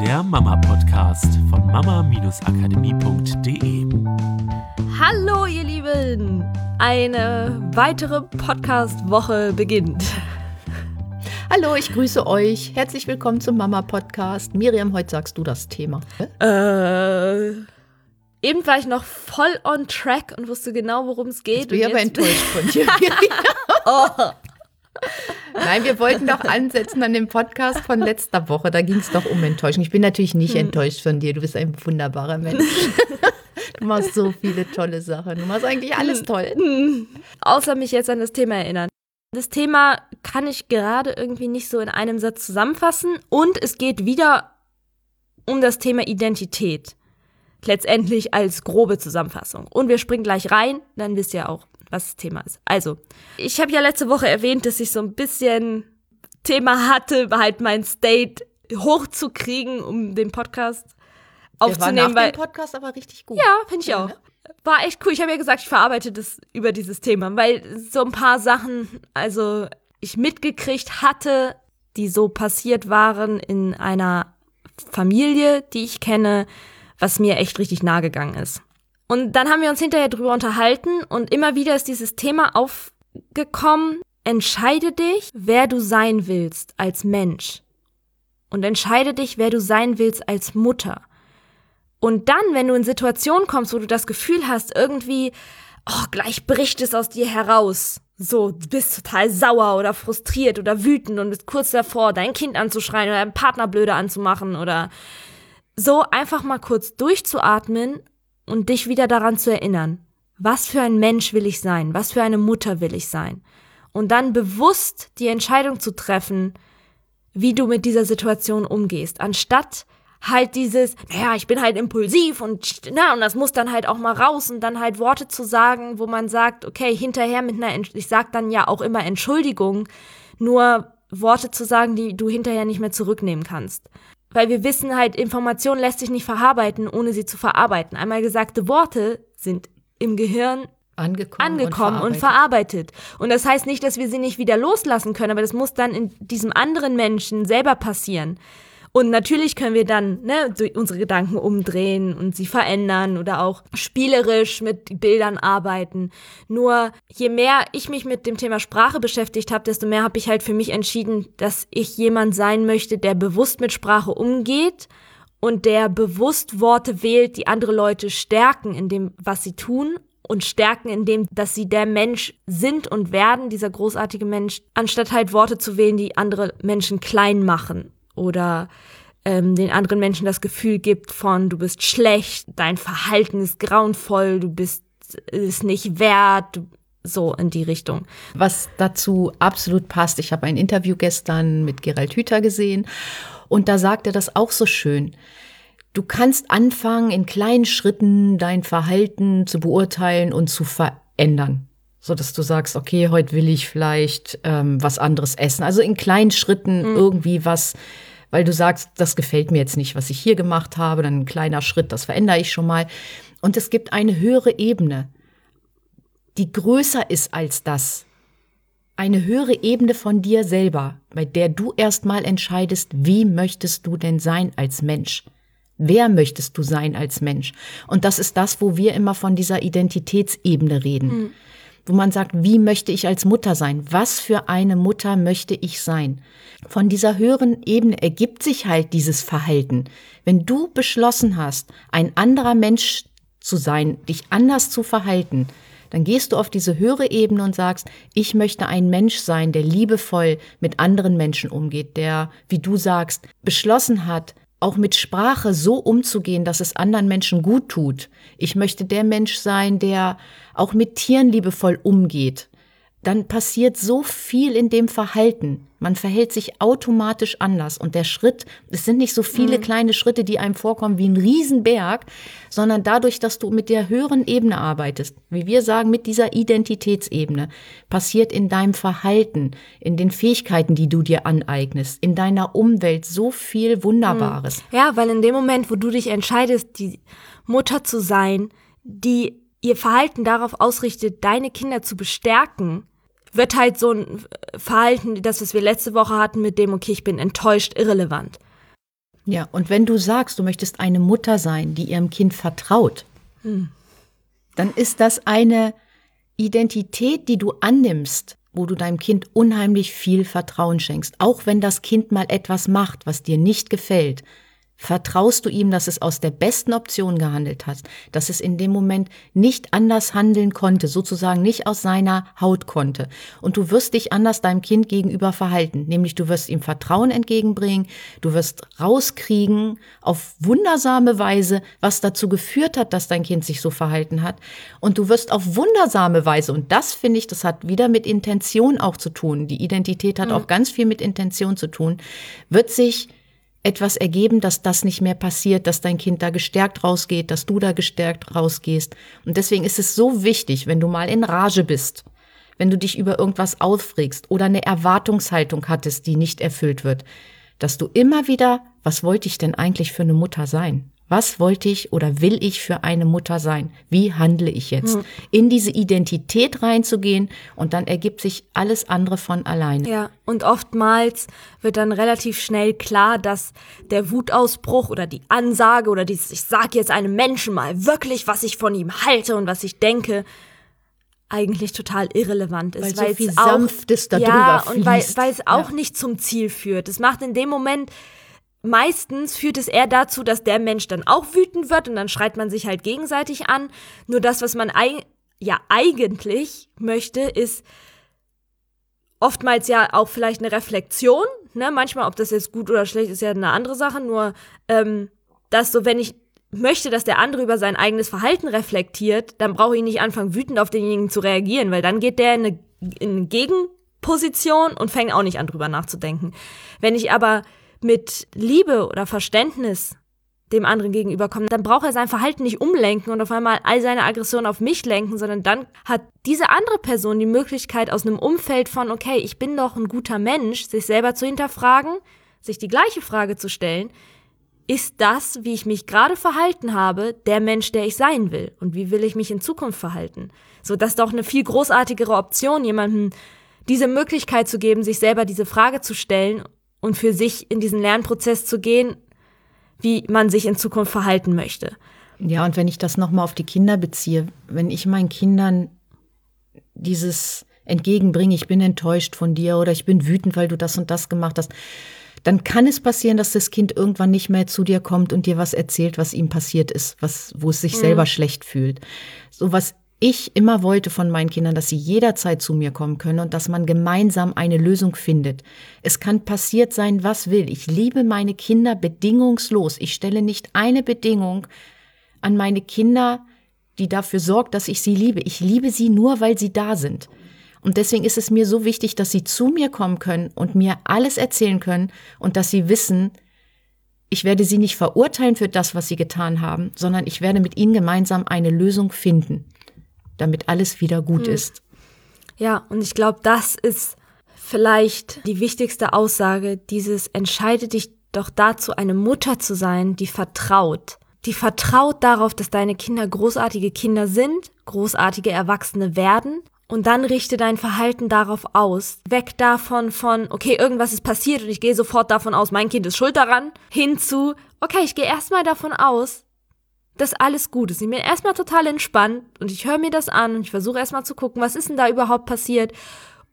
der Mama-Podcast von mama-akademie.de. Hallo, ihr Lieben! Eine weitere Podcast-Woche beginnt. Hallo, ich grüße euch. Herzlich willkommen zum Mama-Podcast. Miriam, heute sagst du das Thema. Äh. Eben war ich noch voll on track und wusste genau, worum es geht. Ich bin aber enttäuscht von dir. oh. Nein, wir wollten doch ansetzen an dem Podcast von letzter Woche. Da ging es doch um Enttäuschung. Ich bin natürlich nicht hm. enttäuscht von dir. Du bist ein wunderbarer Mensch. Du machst so viele tolle Sachen. Du machst eigentlich alles toll. Hm. Außer mich jetzt an das Thema erinnern. Das Thema kann ich gerade irgendwie nicht so in einem Satz zusammenfassen. Und es geht wieder um das Thema Identität. Letztendlich als grobe Zusammenfassung. Und wir springen gleich rein, dann wisst ihr auch, was das Thema ist. Also, ich habe ja letzte Woche erwähnt, dass ich so ein bisschen Thema hatte, halt mein State hochzukriegen, um den Podcast aufzunehmen. Der war nach dem Podcast aber richtig gut. Ja, finde ich auch. War echt cool. Ich habe ja gesagt, ich verarbeite das über dieses Thema, weil so ein paar Sachen, also ich mitgekriegt hatte, die so passiert waren in einer Familie, die ich kenne, was mir echt richtig nahe gegangen ist. Und dann haben wir uns hinterher drüber unterhalten und immer wieder ist dieses Thema aufgekommen. Entscheide dich, wer du sein willst als Mensch. Und entscheide dich, wer du sein willst als Mutter. Und dann, wenn du in Situationen kommst, wo du das Gefühl hast, irgendwie, oh, gleich bricht es aus dir heraus. So, du bist total sauer oder frustriert oder wütend und bist kurz davor, dein Kind anzuschreien oder deinen Partner blöde anzumachen oder so einfach mal kurz durchzuatmen und dich wieder daran zu erinnern, was für ein Mensch will ich sein, was für eine Mutter will ich sein. Und dann bewusst die Entscheidung zu treffen, wie du mit dieser Situation umgehst, anstatt halt dieses, naja, ich bin halt impulsiv und na, und das muss dann halt auch mal raus und dann halt Worte zu sagen, wo man sagt, okay, hinterher mit einer, ich sag dann ja auch immer Entschuldigung, nur Worte zu sagen, die du hinterher nicht mehr zurücknehmen kannst. Weil wir wissen halt, Information lässt sich nicht verarbeiten, ohne sie zu verarbeiten. Einmal gesagte Worte sind im Gehirn angekommen, angekommen und, verarbeitet. und, verarbeitet. und das heißt nicht, dass wir sie nicht wieder loslassen können, aber das muss dann in diesem anderen Menschen selber passieren. Und natürlich können wir dann ne, unsere Gedanken umdrehen und sie verändern oder auch spielerisch mit Bildern arbeiten. Nur je mehr ich mich mit dem Thema Sprache beschäftigt habe, desto mehr habe ich halt für mich entschieden, dass ich jemand sein möchte, der bewusst mit Sprache umgeht und der bewusst Worte wählt, die andere Leute stärken in dem, was sie tun und stärken in dem, dass sie der Mensch sind und werden, dieser großartige Mensch, anstatt halt Worte zu wählen, die andere Menschen klein machen oder ähm, den anderen Menschen das Gefühl gibt von, du bist schlecht, dein Verhalten ist grauenvoll, du bist es nicht wert, so in die Richtung. Was dazu absolut passt, ich habe ein Interview gestern mit Gerald Hüther gesehen und da sagt er das auch so schön. Du kannst anfangen, in kleinen Schritten dein Verhalten zu beurteilen und zu verändern so dass du sagst, okay, heute will ich vielleicht ähm, was anderes essen. Also in kleinen Schritten mhm. irgendwie was, weil du sagst, das gefällt mir jetzt nicht, was ich hier gemacht habe, dann ein kleiner Schritt, das verändere ich schon mal. Und es gibt eine höhere Ebene, die größer ist als das. Eine höhere Ebene von dir selber, bei der du erstmal entscheidest, wie möchtest du denn sein als Mensch? Wer möchtest du sein als Mensch? Und das ist das, wo wir immer von dieser Identitätsebene reden. Mhm wo man sagt, wie möchte ich als Mutter sein? Was für eine Mutter möchte ich sein? Von dieser höheren Ebene ergibt sich halt dieses Verhalten. Wenn du beschlossen hast, ein anderer Mensch zu sein, dich anders zu verhalten, dann gehst du auf diese höhere Ebene und sagst, ich möchte ein Mensch sein, der liebevoll mit anderen Menschen umgeht, der, wie du sagst, beschlossen hat, auch mit Sprache so umzugehen, dass es anderen Menschen gut tut. Ich möchte der Mensch sein, der auch mit Tieren liebevoll umgeht. Dann passiert so viel in dem Verhalten. Man verhält sich automatisch anders. Und der Schritt, es sind nicht so viele mhm. kleine Schritte, die einem vorkommen wie ein Riesenberg, sondern dadurch, dass du mit der höheren Ebene arbeitest, wie wir sagen, mit dieser Identitätsebene, passiert in deinem Verhalten, in den Fähigkeiten, die du dir aneignest, in deiner Umwelt so viel Wunderbares. Mhm. Ja, weil in dem Moment, wo du dich entscheidest, die Mutter zu sein, die ihr Verhalten darauf ausrichtet, deine Kinder zu bestärken, wird halt so ein Verhalten, das was wir letzte Woche hatten mit dem, okay, ich bin enttäuscht, irrelevant. Ja, und wenn du sagst, du möchtest eine Mutter sein, die ihrem Kind vertraut, hm. dann ist das eine Identität, die du annimmst, wo du deinem Kind unheimlich viel Vertrauen schenkst. Auch wenn das Kind mal etwas macht, was dir nicht gefällt, Vertraust du ihm, dass es aus der besten Option gehandelt hat, dass es in dem Moment nicht anders handeln konnte, sozusagen nicht aus seiner Haut konnte. Und du wirst dich anders deinem Kind gegenüber verhalten, nämlich du wirst ihm Vertrauen entgegenbringen, du wirst rauskriegen auf wundersame Weise, was dazu geführt hat, dass dein Kind sich so verhalten hat. Und du wirst auf wundersame Weise, und das finde ich, das hat wieder mit Intention auch zu tun, die Identität hat mhm. auch ganz viel mit Intention zu tun, wird sich etwas ergeben, dass das nicht mehr passiert, dass dein Kind da gestärkt rausgeht, dass du da gestärkt rausgehst. Und deswegen ist es so wichtig, wenn du mal in Rage bist, wenn du dich über irgendwas aufregst oder eine Erwartungshaltung hattest, die nicht erfüllt wird, dass du immer wieder, was wollte ich denn eigentlich für eine Mutter sein? Was wollte ich oder will ich für eine Mutter sein? Wie handle ich jetzt? Hm. In diese Identität reinzugehen und dann ergibt sich alles andere von alleine. Ja, und oftmals wird dann relativ schnell klar, dass der Wutausbruch oder die Ansage oder dieses, ich sage jetzt einem Menschen mal wirklich, was ich von ihm halte und was ich denke, eigentlich total irrelevant ist. Weil so viel auch, Sanftes da ja, fließt. und weil, weil es auch ja. nicht zum Ziel führt. Es macht in dem Moment meistens führt es eher dazu, dass der Mensch dann auch wütend wird und dann schreit man sich halt gegenseitig an. Nur das, was man ja eigentlich möchte, ist oftmals ja auch vielleicht eine Reflexion. Ne? Manchmal, ob das jetzt gut oder schlecht ist, ja eine andere Sache. Nur, ähm, dass so, wenn ich möchte, dass der andere über sein eigenes Verhalten reflektiert, dann brauche ich nicht anfangen, wütend auf denjenigen zu reagieren, weil dann geht der in eine, in eine Gegenposition und fängt auch nicht an, drüber nachzudenken. Wenn ich aber mit Liebe oder Verständnis dem anderen gegenüberkommen, dann braucht er sein Verhalten nicht umlenken und auf einmal all seine Aggression auf mich lenken, sondern dann hat diese andere Person die Möglichkeit aus einem Umfeld von, okay, ich bin doch ein guter Mensch, sich selber zu hinterfragen, sich die gleiche Frage zu stellen, ist das, wie ich mich gerade verhalten habe, der Mensch, der ich sein will? Und wie will ich mich in Zukunft verhalten? So, das ist doch eine viel großartigere Option, jemandem diese Möglichkeit zu geben, sich selber diese Frage zu stellen und für sich in diesen Lernprozess zu gehen, wie man sich in Zukunft verhalten möchte. Ja, und wenn ich das nochmal auf die Kinder beziehe, wenn ich meinen Kindern dieses entgegenbringe, ich bin enttäuscht von dir oder ich bin wütend, weil du das und das gemacht hast, dann kann es passieren, dass das Kind irgendwann nicht mehr zu dir kommt und dir was erzählt, was ihm passiert ist, was, wo es sich mhm. selber schlecht fühlt. So was ich immer wollte von meinen Kindern, dass sie jederzeit zu mir kommen können und dass man gemeinsam eine Lösung findet. Es kann passiert sein, was will. Ich liebe meine Kinder bedingungslos. Ich stelle nicht eine Bedingung an meine Kinder, die dafür sorgt, dass ich sie liebe. Ich liebe sie nur, weil sie da sind. Und deswegen ist es mir so wichtig, dass sie zu mir kommen können und mir alles erzählen können und dass sie wissen, ich werde sie nicht verurteilen für das, was sie getan haben, sondern ich werde mit ihnen gemeinsam eine Lösung finden damit alles wieder gut hm. ist. Ja, und ich glaube, das ist vielleicht die wichtigste Aussage, dieses entscheide dich doch dazu, eine Mutter zu sein, die vertraut. Die vertraut darauf, dass deine Kinder großartige Kinder sind, großartige Erwachsene werden und dann richte dein Verhalten darauf aus. Weg davon von, okay, irgendwas ist passiert und ich gehe sofort davon aus, mein Kind ist schuld daran, hinzu, okay, ich gehe erstmal davon aus, dass alles gut ist. Ich bin erstmal total entspannt und ich höre mir das an und ich versuche erstmal zu gucken, was ist denn da überhaupt passiert.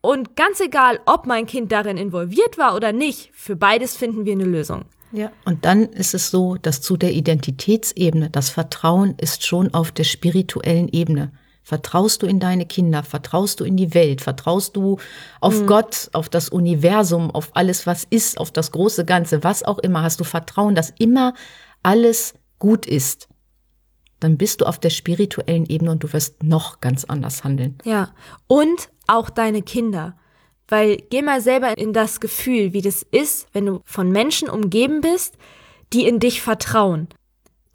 Und ganz egal, ob mein Kind darin involviert war oder nicht, für beides finden wir eine Lösung. Ja, und dann ist es so, dass zu der Identitätsebene, das Vertrauen ist schon auf der spirituellen Ebene. Vertraust du in deine Kinder? Vertraust du in die Welt? Vertraust du auf mhm. Gott, auf das Universum, auf alles, was ist, auf das große Ganze, was auch immer? Hast du Vertrauen, dass immer alles gut ist? Dann bist du auf der spirituellen Ebene und du wirst noch ganz anders handeln. Ja, und auch deine Kinder. Weil geh mal selber in das Gefühl, wie das ist, wenn du von Menschen umgeben bist, die in dich vertrauen,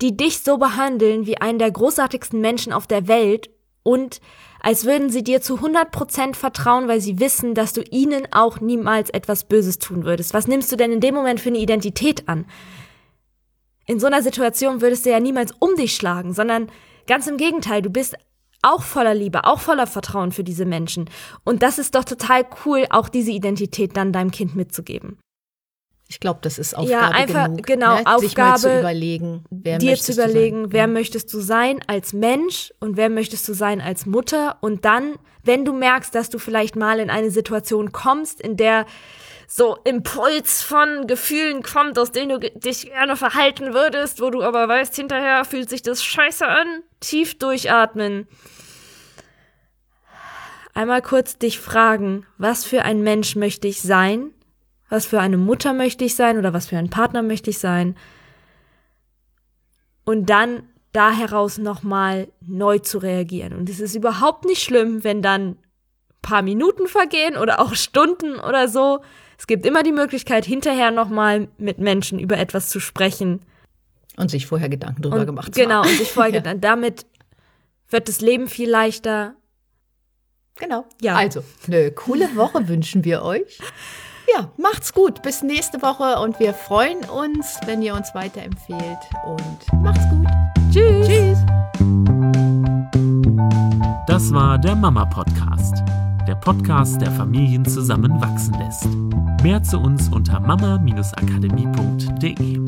die dich so behandeln wie einen der großartigsten Menschen auf der Welt und als würden sie dir zu 100% vertrauen, weil sie wissen, dass du ihnen auch niemals etwas Böses tun würdest. Was nimmst du denn in dem Moment für eine Identität an? In so einer Situation würdest du ja niemals um dich schlagen, sondern ganz im Gegenteil, du bist auch voller Liebe, auch voller Vertrauen für diese Menschen. Und das ist doch total cool, auch diese Identität dann deinem Kind mitzugeben. Ich glaube, das ist Aufgabe ja, einfach, genug, genau, ne? Aufgabe, zu überlegen, wer dir zu überlegen, wer möchtest du sein als Mensch und wer möchtest du sein als Mutter und dann, wenn du merkst, dass du vielleicht mal in eine Situation kommst, in der so Impuls von Gefühlen kommt, aus denen du dich gerne verhalten würdest, wo du aber weißt, hinterher fühlt sich das scheiße an, tief durchatmen. Einmal kurz dich fragen, was für ein Mensch möchte ich sein? Was für eine Mutter möchte ich sein oder was für ein Partner möchte ich sein? Und dann da heraus nochmal neu zu reagieren. Und es ist überhaupt nicht schlimm, wenn dann paar Minuten vergehen oder auch Stunden oder so. Es gibt immer die Möglichkeit, hinterher nochmal mit Menschen über etwas zu sprechen. Und sich vorher Gedanken drüber Und, gemacht zu genau, haben. und sich vorher Ja. damit wird das Leben viel leichter. Genau. Ja. Also, eine coole Woche wünschen wir euch. Ja, macht's gut. Bis nächste Woche und wir freuen uns, wenn ihr uns weiterempfehlt. Und macht's gut. Tschüss. Tschüss. Das war der Mama Podcast. Der Podcast, der Familien zusammenwachsen lässt. Mehr zu uns unter mama-akademie.de.